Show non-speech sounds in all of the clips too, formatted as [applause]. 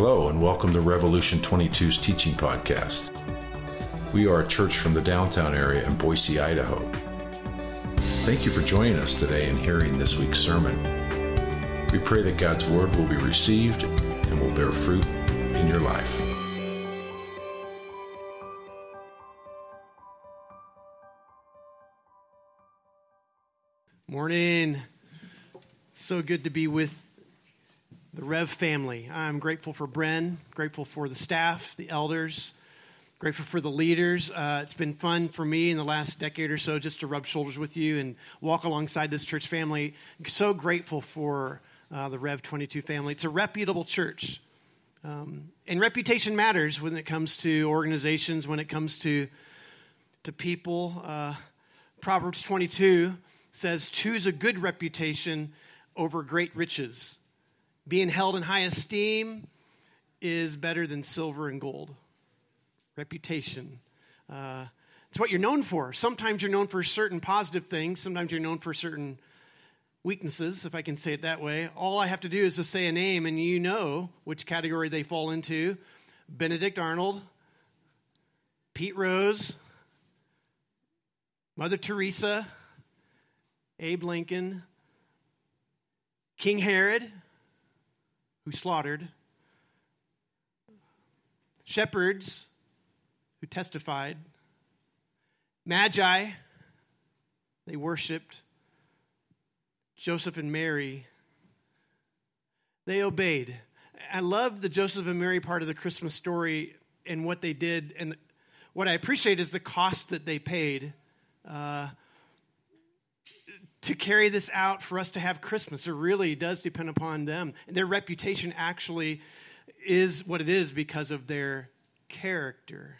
Hello, and welcome to Revolution 22's teaching podcast. We are a church from the downtown area in Boise, Idaho. Thank you for joining us today and hearing this week's sermon. We pray that God's word will be received and will bear fruit in your life. Morning. So good to be with the Rev family. I'm grateful for Bren, grateful for the staff, the elders, grateful for the leaders. Uh, it's been fun for me in the last decade or so just to rub shoulders with you and walk alongside this church family. So grateful for uh, the Rev 22 family. It's a reputable church. Um, and reputation matters when it comes to organizations, when it comes to, to people. Uh, Proverbs 22 says, Choose a good reputation over great riches. Being held in high esteem is better than silver and gold. Reputation. Uh, it's what you're known for. Sometimes you're known for certain positive things, sometimes you're known for certain weaknesses, if I can say it that way. All I have to do is to say a name, and you know which category they fall into Benedict Arnold, Pete Rose, Mother Teresa, Abe Lincoln, King Herod, who slaughtered, shepherds who testified, magi, they worshiped, Joseph and Mary, they obeyed. I love the Joseph and Mary part of the Christmas story and what they did. And what I appreciate is the cost that they paid. Uh, to carry this out for us to have Christmas. It really does depend upon them. And their reputation actually is what it is because of their character.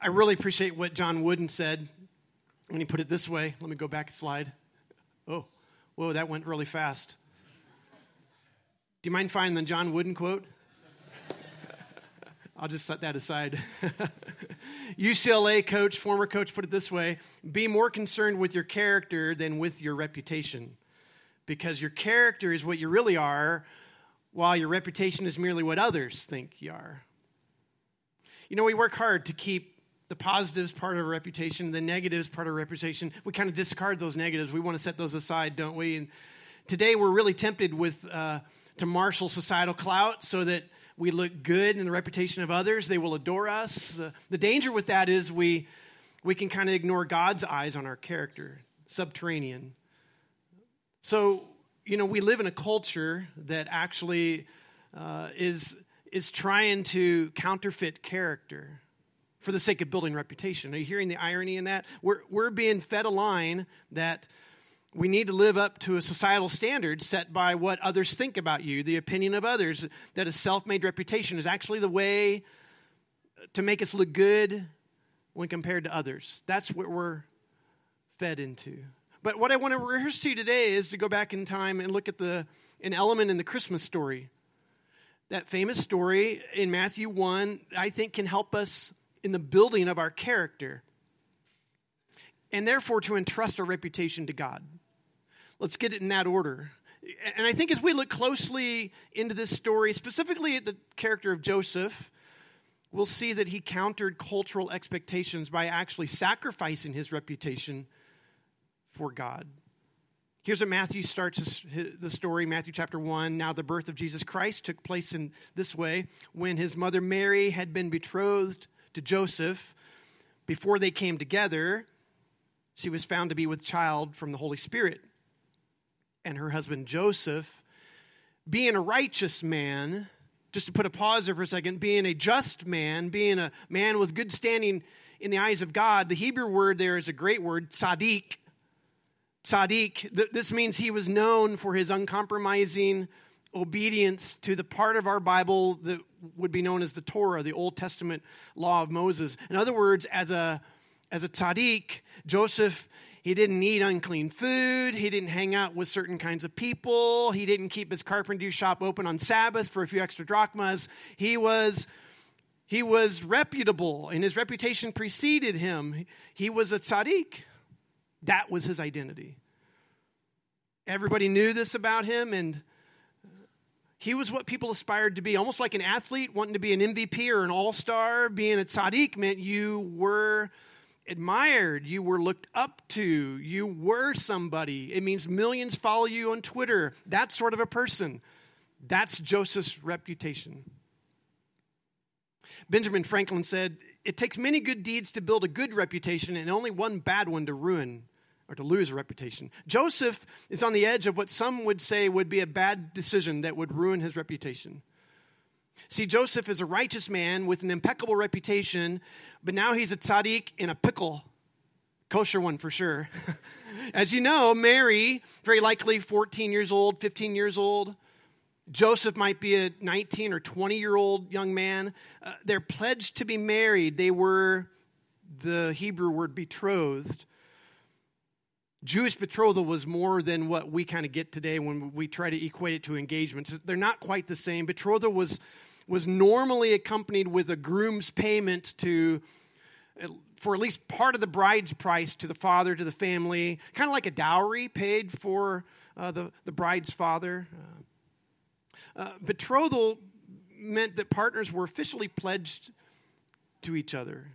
I really appreciate what John Wooden said when he put it this way. Let me go back a slide. Oh, whoa, that went really fast. Do you mind finding the John Wooden quote? I'll just set that aside. [laughs] UCLA coach, former coach, put it this way be more concerned with your character than with your reputation. Because your character is what you really are, while your reputation is merely what others think you are. You know, we work hard to keep the positives part of our reputation, the negatives part of our reputation. We kind of discard those negatives. We want to set those aside, don't we? And today we're really tempted with uh, to marshal societal clout so that we look good in the reputation of others, they will adore us. Uh, the danger with that is we, we can kind of ignore God's eyes on our character, subterranean. So, you know, we live in a culture that actually uh, is, is trying to counterfeit character for the sake of building reputation. Are you hearing the irony in that? We're, we're being fed a line that we need to live up to a societal standard set by what others think about you, the opinion of others, that a self made reputation is actually the way to make us look good when compared to others. That's what we're fed into. But what I want to rehearse to you today is to go back in time and look at the, an element in the Christmas story. That famous story in Matthew 1, I think, can help us in the building of our character and therefore to entrust our reputation to God. Let's get it in that order. And I think as we look closely into this story, specifically at the character of Joseph, we'll see that he countered cultural expectations by actually sacrificing his reputation for God. Here's what Matthew starts the story, Matthew chapter 1. Now, the birth of Jesus Christ took place in this way when his mother Mary had been betrothed to Joseph. Before they came together, she was found to be with child from the Holy Spirit and her husband Joseph, being a righteous man, just to put a pause there for a second, being a just man, being a man with good standing in the eyes of God, the Hebrew word there is a great word, tzaddik. Tzaddik, this means he was known for his uncompromising obedience to the part of our Bible that would be known as the Torah, the Old Testament law of Moses. In other words, as a, as a tzaddik, Joseph he didn't eat unclean food. He didn't hang out with certain kinds of people. He didn't keep his carpentry shop open on Sabbath for a few extra drachmas. He was, he was reputable, and his reputation preceded him. He was a tzaddik. That was his identity. Everybody knew this about him, and He was what people aspired to be, almost like an athlete wanting to be an MVP or an all star. Being a tzaddik meant you were admired, you were looked up to, you were somebody. It means millions follow you on Twitter. That sort of a person. That's Joseph's reputation. Benjamin Franklin said, It takes many good deeds to build a good reputation and only one bad one to ruin or to lose a reputation. Joseph is on the edge of what some would say would be a bad decision that would ruin his reputation. See, Joseph is a righteous man with an impeccable reputation, but now he's a tzaddik in a pickle. Kosher one for sure. [laughs] As you know, Mary, very likely 14 years old, 15 years old. Joseph might be a 19 or 20 year old young man. Uh, they're pledged to be married. They were the Hebrew word betrothed. Jewish betrothal was more than what we kind of get today when we try to equate it to engagements. They're not quite the same. Betrothal was, was normally accompanied with a groom's payment to, for at least part of the bride's price to the father, to the family, kind of like a dowry paid for uh, the, the bride's father. Uh, betrothal meant that partners were officially pledged to each other.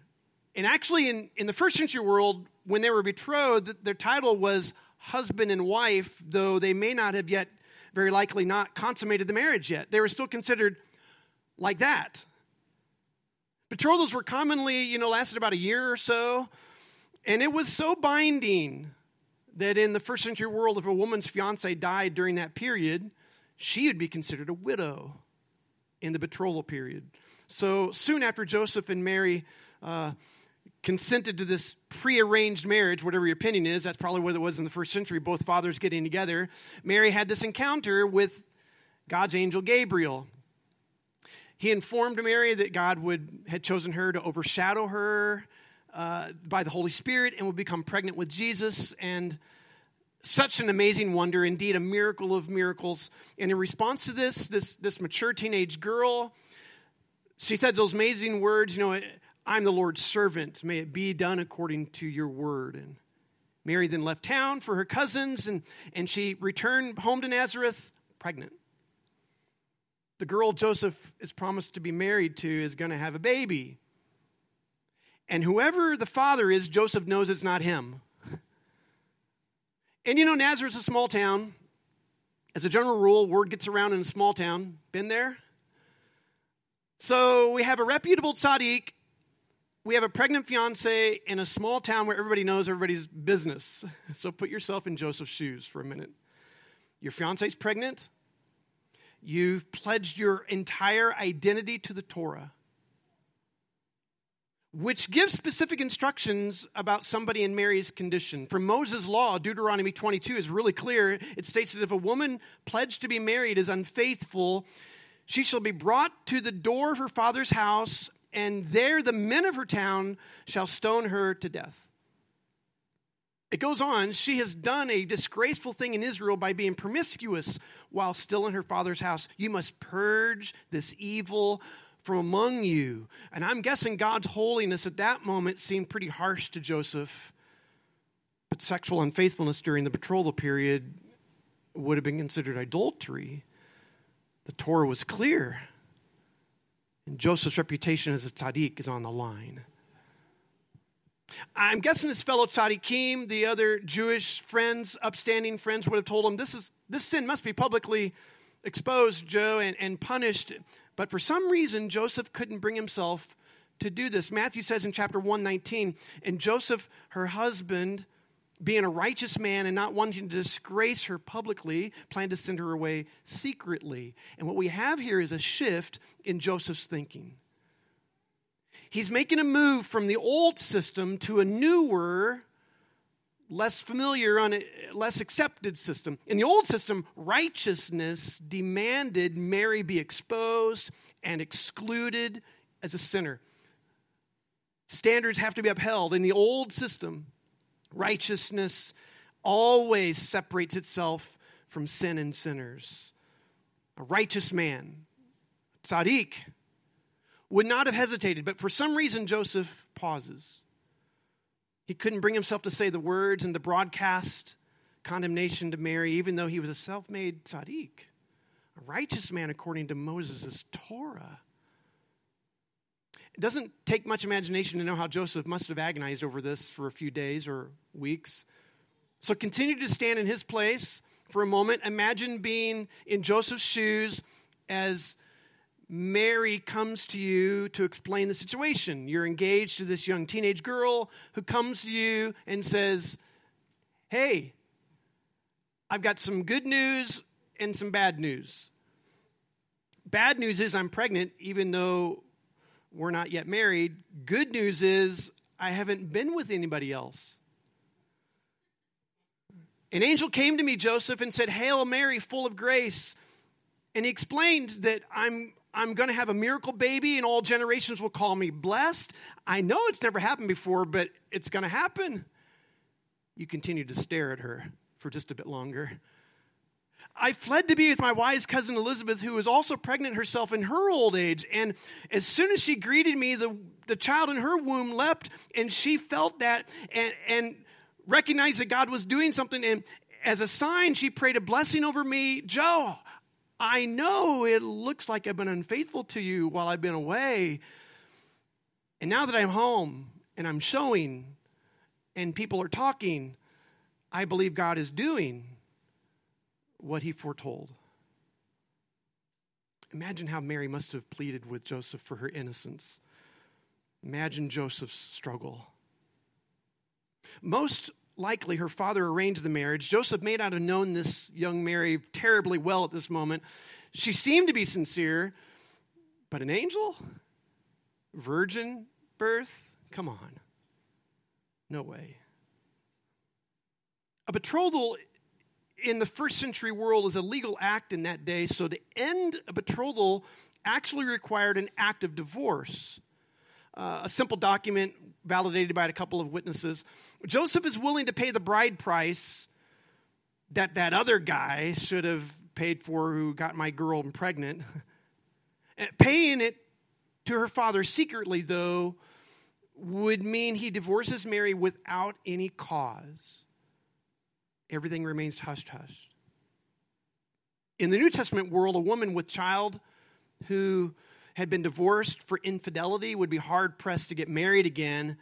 And actually, in, in the first century world, when they were betrothed, their title was husband and wife, though they may not have yet, very likely not consummated the marriage yet. They were still considered like that. Betrothals were commonly, you know, lasted about a year or so, and it was so binding that in the first century world, if a woman's fiance died during that period, she would be considered a widow in the betrothal period. So soon after Joseph and Mary uh, consented to this prearranged marriage, whatever your opinion is, that's probably what it was in the first century, both fathers getting together. Mary had this encounter with God's angel Gabriel. He informed Mary that God would, had chosen her to overshadow her uh, by the Holy Spirit and would become pregnant with Jesus. And such an amazing wonder, indeed, a miracle of miracles. And in response to this, this, this mature teenage girl, she said those amazing words, you know, I'm the Lord's servant. May it be done according to your word. And Mary then left town for her cousins, and, and she returned home to Nazareth pregnant. The girl Joseph is promised to be married to is going to have a baby. And whoever the father is, Joseph knows it's not him. And you know, Nazareth's a small town. As a general rule, word gets around in a small town. Been there? So we have a reputable tzaddik we have a pregnant fiance in a small town where everybody knows everybody's business. [laughs] So put yourself in Joseph's shoes for a minute. Your fiance's pregnant. You've pledged your entire identity to the Torah, which gives specific instructions about somebody in Mary's condition. From Moses' law, Deuteronomy 22 is really clear. It states that if a woman pledged to be married is unfaithful, she shall be brought to the door of her father's house and there the men of her town shall stone her to death. It goes on, she has done a disgraceful thing in Israel by being promiscuous while still in her father's house. You must purge this evil from among you. And I'm guessing God's holiness at that moment seemed pretty harsh to Joseph. But sexual unfaithfulness during the betrothal period would have been considered adultery. The Torah was clear. And Joseph's reputation as a tzaddik is on the line. I'm guessing his fellow tzaddikim, the other Jewish friends, upstanding friends, would have told him this, is, this sin must be publicly exposed, Joe, and, and punished. But for some reason, Joseph couldn't bring himself to do this. Matthew says in chapter 119, and Joseph, her husband, being a righteous man and not wanting to disgrace her publicly, planned to send her away secretly. And what we have here is a shift in Joseph's thinking. He's making a move from the old system to a newer, less familiar, less accepted system. In the old system, righteousness demanded Mary be exposed and excluded as a sinner. Standards have to be upheld. In the old system, Righteousness always separates itself from sin and sinners. A righteous man, tzaddik, would not have hesitated, but for some reason Joseph pauses. He couldn't bring himself to say the words and to broadcast condemnation to Mary, even though he was a self made tzaddik, a righteous man according to Moses' Torah. It doesn't take much imagination to know how Joseph must have agonized over this for a few days or weeks. So continue to stand in his place for a moment. Imagine being in Joseph's shoes as Mary comes to you to explain the situation. You're engaged to this young teenage girl who comes to you and says, Hey, I've got some good news and some bad news. Bad news is I'm pregnant, even though we're not yet married. Good news is I haven't been with anybody else. An angel came to me, Joseph, and said, Hail Mary, full of grace. And he explained that I'm, I'm going to have a miracle baby, and all generations will call me blessed. I know it's never happened before, but it's going to happen. You continue to stare at her for just a bit longer. I fled to be with my wise cousin Elizabeth, who was also pregnant herself in her old age. And as soon as she greeted me, the, the child in her womb leapt, and she felt that and, and recognized that God was doing something. And as a sign, she prayed a blessing over me. Joe, I know it looks like I've been unfaithful to you while I've been away. And now that I'm home and I'm showing and people are talking, I believe God is doing what he foretold. Imagine how Mary must have pleaded with Joseph for her innocence. Imagine Joseph's struggle. Most likely, her father arranged the marriage. Joseph may not have known this young Mary terribly well at this moment. She seemed to be sincere, but an angel? Virgin birth? Come on. No way. A betrothal in the first century world is a legal act in that day, so to end a betrothal actually required an act of divorce. Uh, a simple document validated by a couple of witnesses. Joseph is willing to pay the bride price that that other guy should have paid for who got my girl pregnant. [laughs] Paying it to her father secretly, though, would mean he divorces Mary without any cause everything remains hushed hush. In the New Testament world, a woman with child who had been divorced for infidelity would be hard pressed to get married again,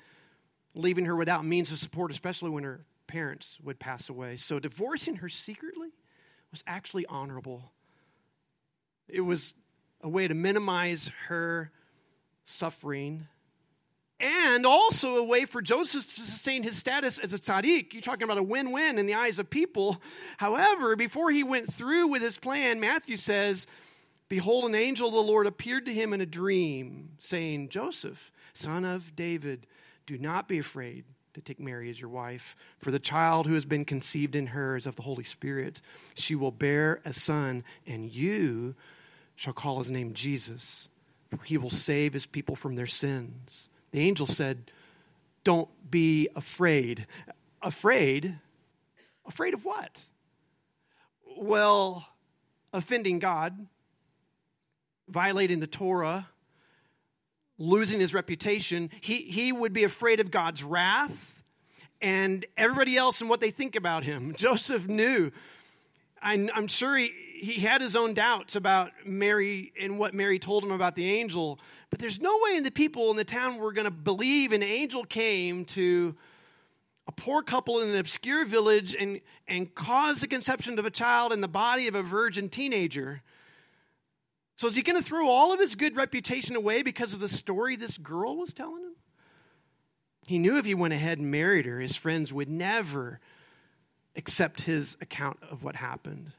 leaving her without means of support, especially when her parents would pass away. So, divorcing her secretly was actually honorable. It was a way to minimize her suffering and also a way for Joseph to sustain his status as a tzaddik. You're talking about a win win in the eyes of people. However, before he went through with his plan, Matthew says, Behold, an angel of the Lord appeared to him in a dream, saying, Joseph, son of David, do not be afraid to take Mary as your wife, for the child who has been conceived in her is of the Holy Spirit. She will bear a son, and you shall call his name Jesus, for he will save his people from their sins. The angel said, Don't be afraid. Afraid? Afraid of what? Well, offending God, violating the Torah, losing his reputation. He, he would be afraid of God's wrath and everybody else and what they think about him. [laughs] Joseph knew. I, I'm sure he, he had his own doubts about Mary and what Mary told him about the angel, but there's no way in the people in the town were going to believe an angel came to a poor couple in an obscure village and, and caused the conception of a child in the body of a virgin teenager. So, is he going to throw all of his good reputation away because of the story this girl was telling him? He knew if he went ahead and married her, his friends would never accept his account of what happened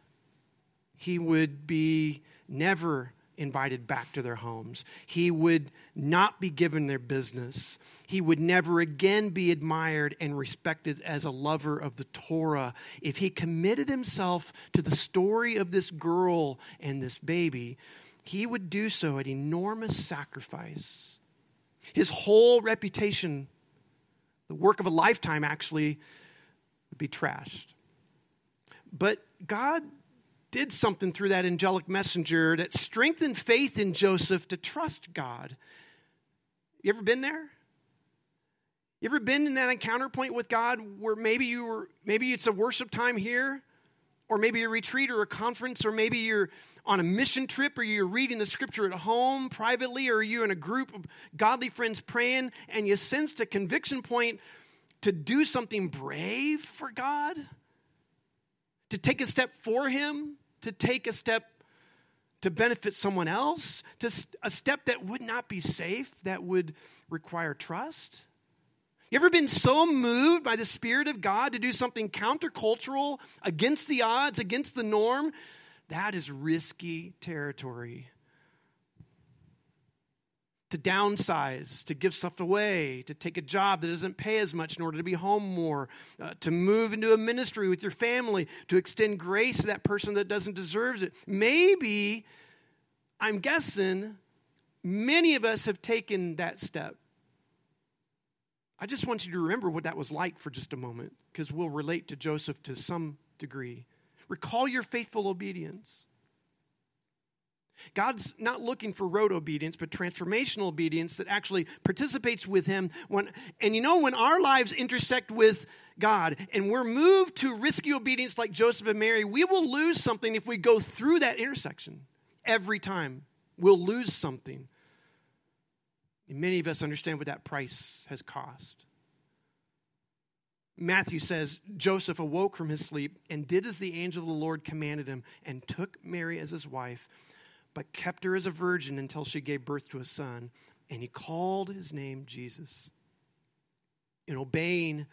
he would be never invited back to their homes. He would not be given their business. He would never again be admired and respected as a lover of the Torah. If he committed himself to the story of this girl and this baby, he would do so at enormous sacrifice. His whole reputation, the work of a lifetime actually, would be trashed. But God did something through that angelic messenger that strengthened faith in Joseph to trust God. You ever been there? You ever been in that encounter point with God where maybe you were maybe it's a worship time here or maybe a retreat or a conference or maybe you're on a mission trip or you're reading the scripture at home privately or you're in a group of godly friends praying and you sensed a conviction point to do something brave for God, to take a step for Him, to take a step to benefit someone else, to a step that would not be safe, that would require trust? You ever been so moved by the Spirit of God to do something countercultural, against the odds, against the norm? That is risky territory. To downsize, to give stuff away, to take a job that doesn't pay as much in order to be home more, uh, to move into a ministry with your family, to extend grace to that person that doesn't deserve it. Maybe, I'm guessing, many of us have taken that step. I just want you to remember what that was like for just a moment, because we'll relate to Joseph to some degree. Recall your faithful obedience. God's not looking for rote obedience, but transformational obedience that actually participates with Him. When, and you know, when our lives intersect with God and we're moved to risky obedience like Joseph and Mary, we will lose something if we go through that intersection every time. We'll lose something. And many of us understand what that price has cost. Matthew says Joseph awoke from his sleep and did as the angel of the Lord commanded him and took Mary as his wife, but kept her as a virgin until she gave birth to a son, and he called his name Jesus. In obeying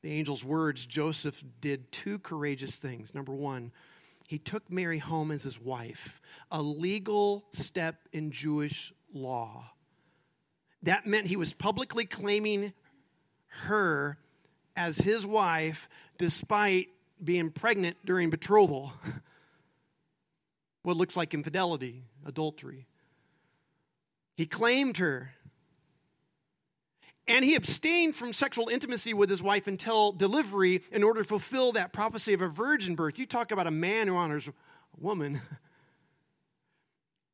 the angel's words, Joseph did two courageous things. Number one, he took Mary home as his wife, a legal step in Jewish law. That meant he was publicly claiming her as his wife despite being pregnant during betrothal. [laughs] what looks like infidelity, adultery. He claimed her. And he abstained from sexual intimacy with his wife until delivery in order to fulfill that prophecy of a virgin birth. You talk about a man who honors a woman.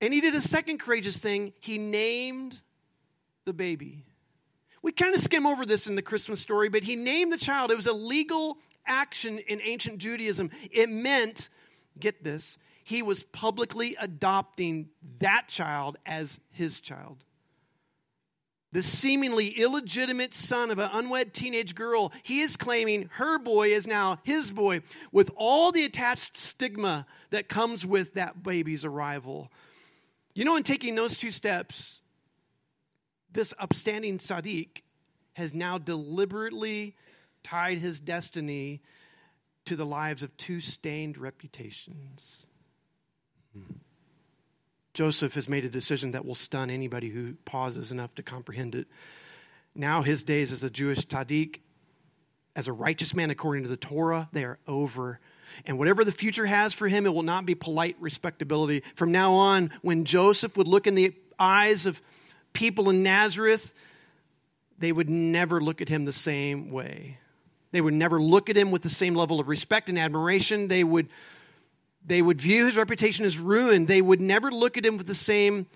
And he did a second courageous thing. He named the baby. We kind of skim over this in the Christmas story, but he named the child. It was a legal action in ancient Judaism. It meant, get this, he was publicly adopting that child as his child. The seemingly illegitimate son of an unwed teenage girl, he is claiming her boy is now his boy with all the attached stigma that comes with that baby's arrival. You know, in taking those two steps, this upstanding tzaddik has now deliberately tied his destiny to the lives of two stained reputations. Joseph has made a decision that will stun anybody who pauses enough to comprehend it. Now, his days as a Jewish tzaddik, as a righteous man according to the Torah, they are over. And whatever the future has for him, it will not be polite respectability. From now on, when Joseph would look in the eyes of people in Nazareth, they would never look at him the same way. They would never look at him with the same level of respect and admiration. They would, they would view his reputation as ruined. They would never look at him with the same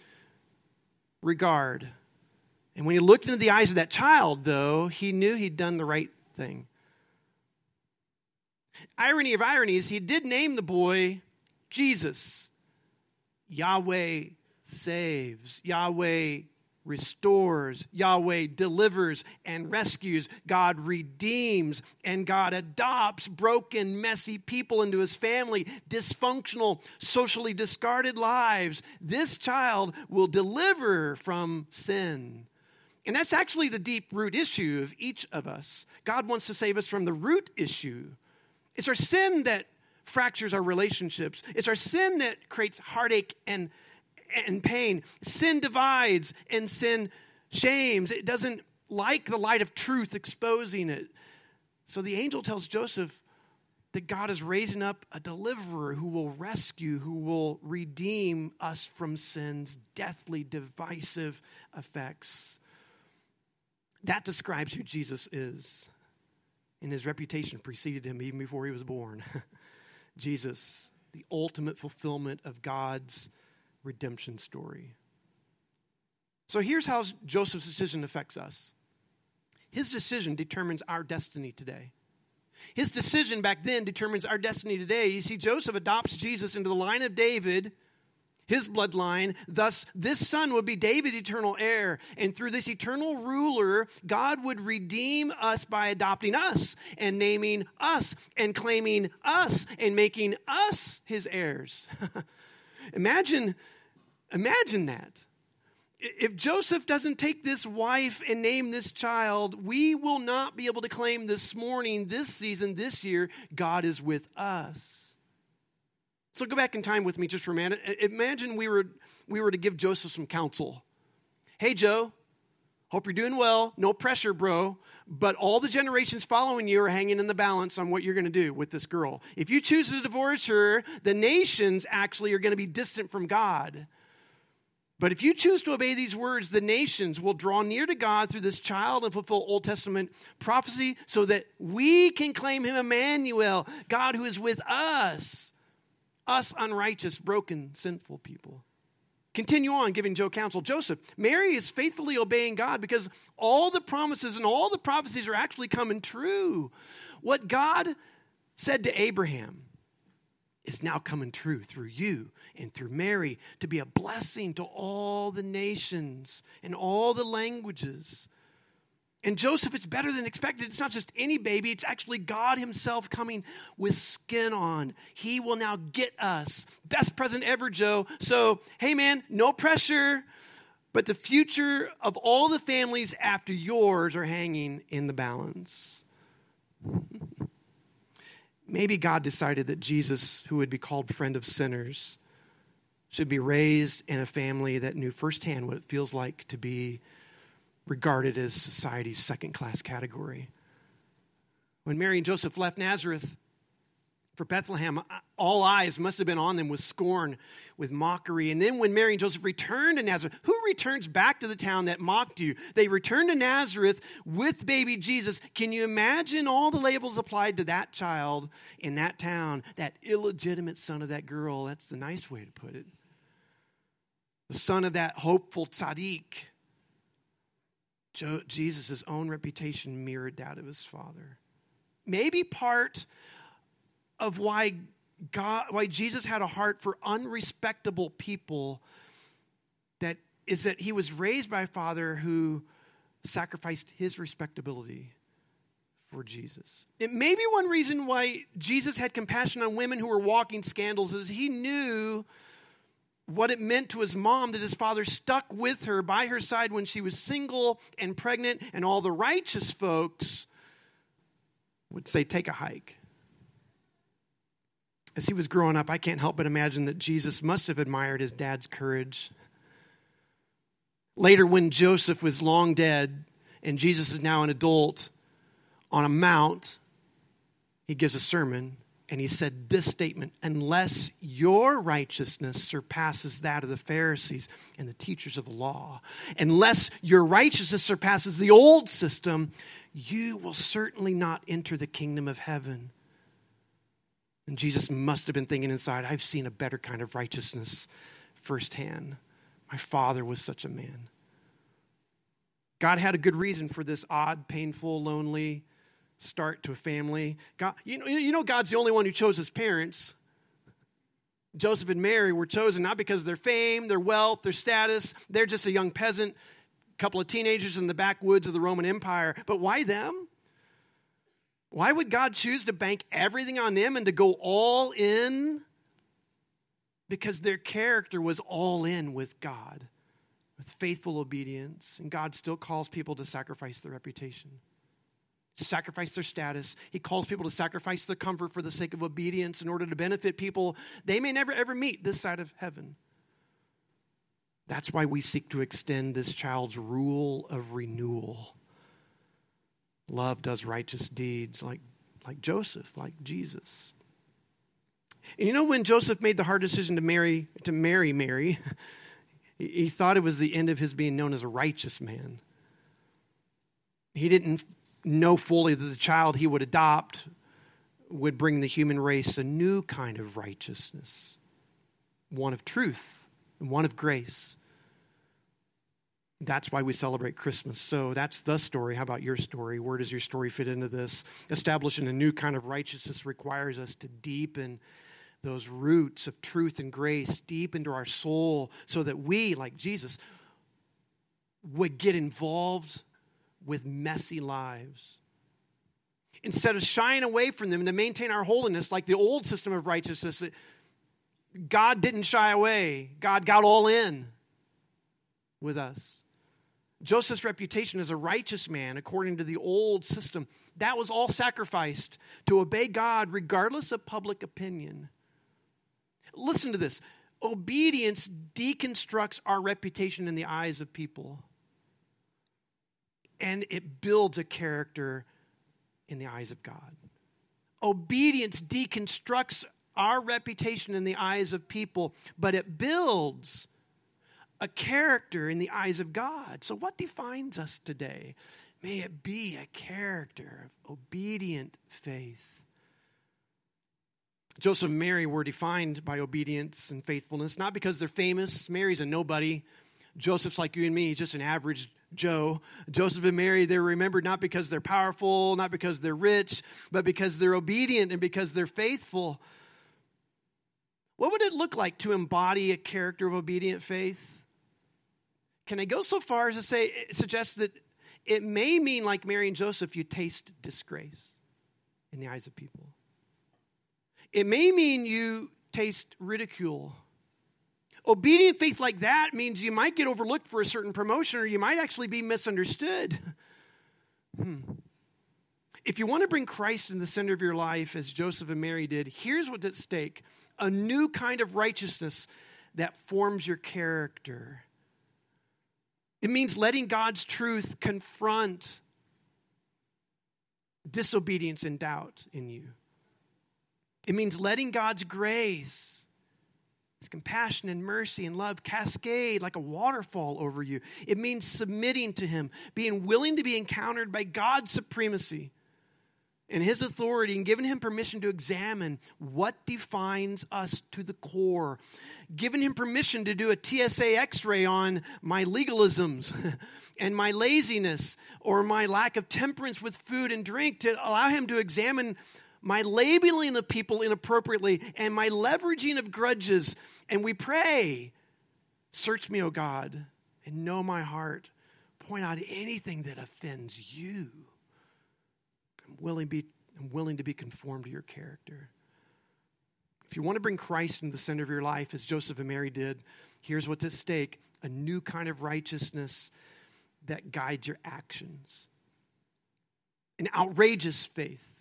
regard. And when he looked into the eyes of that child, though, he knew he'd done the right thing. Irony of ironies, he did name the boy Jesus. Yahweh saves. Yahweh restores, Yahweh delivers and rescues, God redeems, and God adopts broken, messy people into his family, dysfunctional, socially discarded lives. This child will deliver from sin. And that's actually the deep root issue of each of us. God wants to save us from the root issue. It's our sin that fractures our relationships, it's our sin that creates heartache and and pain. Sin divides and sin shames. It doesn't like the light of truth exposing it. So the angel tells Joseph that God is raising up a deliverer who will rescue, who will redeem us from sin's deathly, divisive effects. That describes who Jesus is. And his reputation preceded him even before he was born. [laughs] Jesus, the ultimate fulfillment of God's redemption story. So here's how Joseph's decision affects us his decision determines our destiny today. His decision back then determines our destiny today. You see, Joseph adopts Jesus into the line of David his bloodline. Thus, this son would be David's eternal heir. And through this eternal ruler, God would redeem us by adopting us and naming us and claiming us and making us his heirs. [laughs] imagine, imagine that. If Joseph doesn't take this wife and name this child, we will not be able to claim this morning, this season, this year, God is with us. So go back in time with me just for a minute. Imagine we were, we were to give Joseph some counsel. Hey, Joe, hope you're doing well. No pressure, bro. But all the generations following you are hanging in the balance on what you're going to do with this girl. If you choose to divorce her, the nations actually are going to be distant from God. But if you choose to obey these words, the nations will draw near to God through this child and fulfill Old Testament prophecy so that we can claim him Emmanuel, God who is with us us unrighteous, broken, sinful people. Continue on giving Joe counsel. Joseph, Mary is faithfully obeying God because all the promises and all the prophecies are actually coming true. What God said to Abraham is now coming true through you and through Mary to be a blessing to all the nations and all the languages. And Joseph, it's better than expected. It's not just any baby, it's actually God Himself coming with skin on. He will now get us. Best present ever, Joe. So, hey, man, no pressure, but the future of all the families after yours are hanging in the balance. Maybe God decided that Jesus, who would be called friend of sinners, should be raised in a family that knew firsthand what it feels like to be regarded as society's second class category. When Mary and Joseph left Nazareth for Bethlehem, all eyes must have been on them with scorn, with mockery. And then when Mary and Joseph returned to Nazareth, who returns back to the town that mocked you? They returned to Nazareth with baby Jesus. Can you imagine all the labels applied to that child in that town, that illegitimate son of that girl? That's the nice way to put it. The son of that hopeful tzaddik Jesus' own reputation mirrored that of his father. Maybe part of why God, why Jesus had a heart for unrespectable people that is that he was raised by a father who sacrificed his respectability for Jesus. It may be one reason why Jesus had compassion on women who were walking scandals is he knew what it meant to his mom that his father stuck with her by her side when she was single and pregnant, and all the righteous folks would say, Take a hike. As he was growing up, I can't help but imagine that Jesus must have admired his dad's courage. Later, when Joseph was long dead and Jesus is now an adult on a mount, he gives a sermon and he said this statement Unless your righteousness surpasses that of the Pharisees and the teachers of the law, unless your righteousness surpasses the old system, you will certainly not enter the kingdom of heaven. And Jesus must have been thinking inside, I've seen a better kind of righteousness firsthand. My father was such a man. God had a good reason for this odd, painful, lonely, start to a family. God, you, know, you know, God's the only one who chose his parents. Joseph and Mary were chosen not because of their fame, their wealth, their status. They're just a young peasant, a couple of teenagers in the backwoods of the Roman Empire. But why them? Why would God choose to bank everything on them and to go all in? Because their character was all in with God, with faithful obedience. And God still calls people to sacrifice their reputation sacrifice their status. He calls people to sacrifice their comfort for the sake of obedience in order to benefit people they may never ever meet this side of heaven. That's why we seek to extend this child's rule of renewal. Love does righteous deeds like, like Joseph, like Jesus. And you know when Joseph made the hard decision to marry to marry Mary, he thought it was the end of his being known as a righteous man. He didn't know fully that the child he would adopt would bring the human race a new kind of righteousness, one of truth and one of grace. That's why we celebrate Christmas. So that's the story. How about your story? Where does your story fit into this? Establishing a new kind of righteousness requires us to deepen those roots of truth and grace deep into our soul so that we, like Jesus, would get involved with messy lives. Instead of shying away from them to maintain our holiness like the old system of righteousness, God didn't shy away. God got all in with us. Joseph's reputation as a righteous man, according to the old system, that was all sacrificed to obey God regardless of public opinion. Listen to this obedience deconstructs our reputation in the eyes of people, and it builds a character in the eyes of God. Obedience deconstructs our reputation in the eyes of people, but it builds a character in the eyes of God. So, what defines us today? May it be a character of obedient faith. Joseph and Mary were defined by obedience and faithfulness, not because they're famous. Mary's a nobody. Joseph's like you and me, just an average Joe. Joseph and Mary, they're remembered not because they're powerful, not because they're rich, but because they're obedient and because they're faithful. What would it look like to embody a character of obedient faith? Can I go so far as to say, suggest that it may mean, like Mary and Joseph, you taste disgrace in the eyes of people. It may mean you taste ridicule. Obedient faith like that means you might get overlooked for a certain promotion or you might actually be misunderstood. Hmm. If you want to bring Christ in the center of your life, as Joseph and Mary did, here's what's at stake a new kind of righteousness that forms your character. It means letting God's truth confront disobedience and doubt in you. It means letting God's grace, His compassion and mercy and love cascade like a waterfall over you. It means submitting to Him, being willing to be encountered by God's supremacy and his authority and giving him permission to examine what defines us to the core, giving him permission to do a TSA x ray on my legalisms [laughs] and my laziness or my lack of temperance with food and drink, to allow him to examine my labeling of people inappropriately and my leveraging of grudges. And we pray, Search me, O God, and know my heart. Point out anything that offends you willing, be, I'm willing to be conformed to your character. If you want to bring Christ into the center of your life, as Joseph and Mary did, here's what's at stake a new kind of righteousness that guides your actions, an outrageous faith,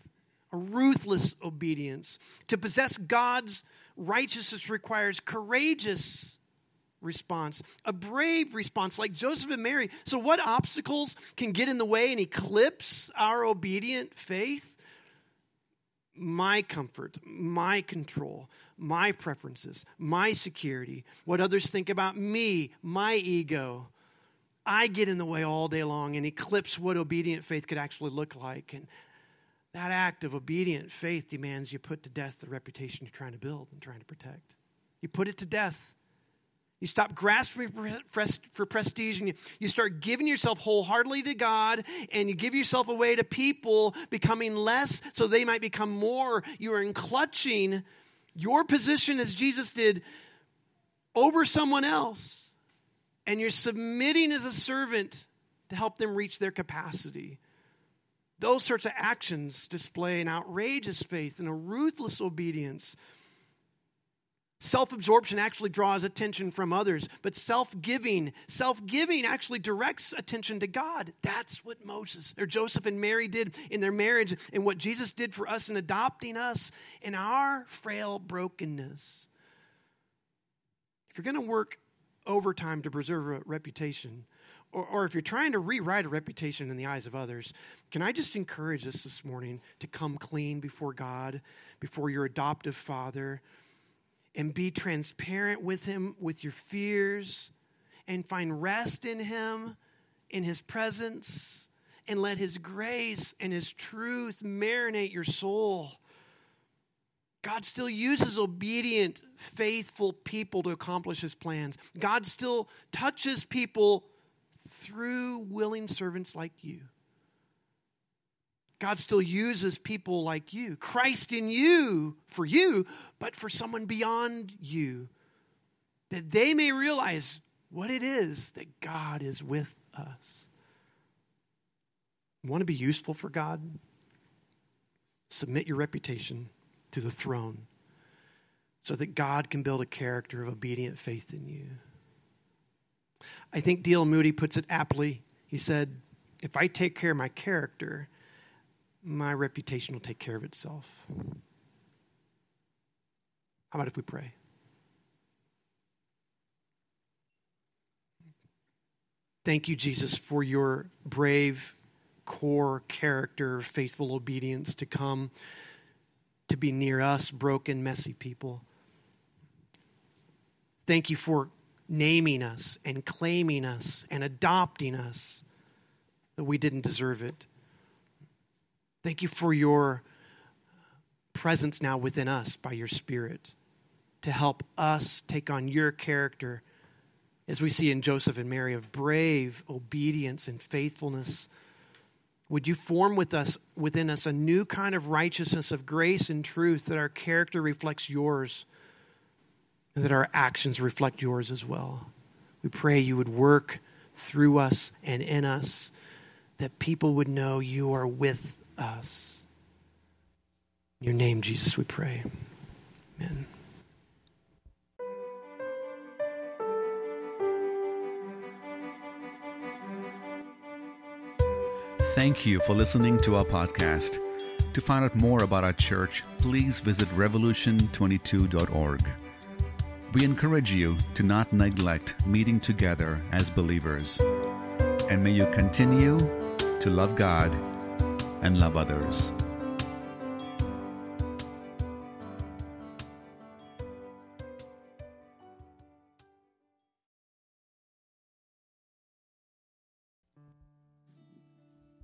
a ruthless obedience. To possess God's righteousness requires courageous response, a brave response like Joseph and Mary. So, what obstacles can get in the way and eclipse our obedient faith? My comfort, my control, my preferences, my security, what others think about me, my ego. I get in the way all day long and eclipse what obedient faith could actually look like. And that act of obedient faith demands you put to death the reputation you're trying to build and trying to protect. You put it to death. You stop grasping for prestige and you, start giving yourself wholeheartedly to God and you give yourself away to people, becoming less so they might become more. You are in clutching your position as Jesus did over someone else and you're submitting as a servant to help them reach their capacity. Those sorts of actions display an outrageous faith and a ruthless obedience Self absorption actually draws attention from others, but self giving, self giving actually directs attention to God. That's what Moses or Joseph and Mary did in their marriage, and what Jesus did for us in adopting us in our frail brokenness. If you're going to work overtime to preserve a reputation, or, or, if you're trying to rewrite a reputation in the eyes of others, can I just encourage us this morning to come clean before God, before your adoptive father? and be transparent with Him with your fears and find rest in Him, in His presence, and let His grace and His truth marinate your soul. God still uses obedient, faithful people to accomplish His plans. God still touches people through willing servants like you. God still uses people like you. Christ in you for you, but for someone beyond you. That they may realize what it is that God is with us. Want to be useful for God? Submit your reputation to the throne so that God can build a character of obedient faith in you. I think D.L. Moody puts it aptly. He said, If I take care of my character, my reputation will take care of itself. How about if we pray? Thank you, Jesus, for your brave core character, faithful obedience to come to be near us, broken, messy people. Thank you for naming us and claiming us and adopting us that we didn't deserve it. Thank you for your presence now within us by your Spirit to help us take on your character, as we see in Joseph and Mary, of brave obedience and faithfulness. Would you form with us, within us a new kind of righteousness of grace and truth that our character reflects yours and that our actions reflect yours as well? We pray you would work through us and in us, that people would know you are with us. In your name, Jesus, we pray. Amen. Thank you for listening to our podcast. To find out more about our church, please visit revolution22.org. We encourage you to not neglect meeting together as believers. And may you continue to love God and love others.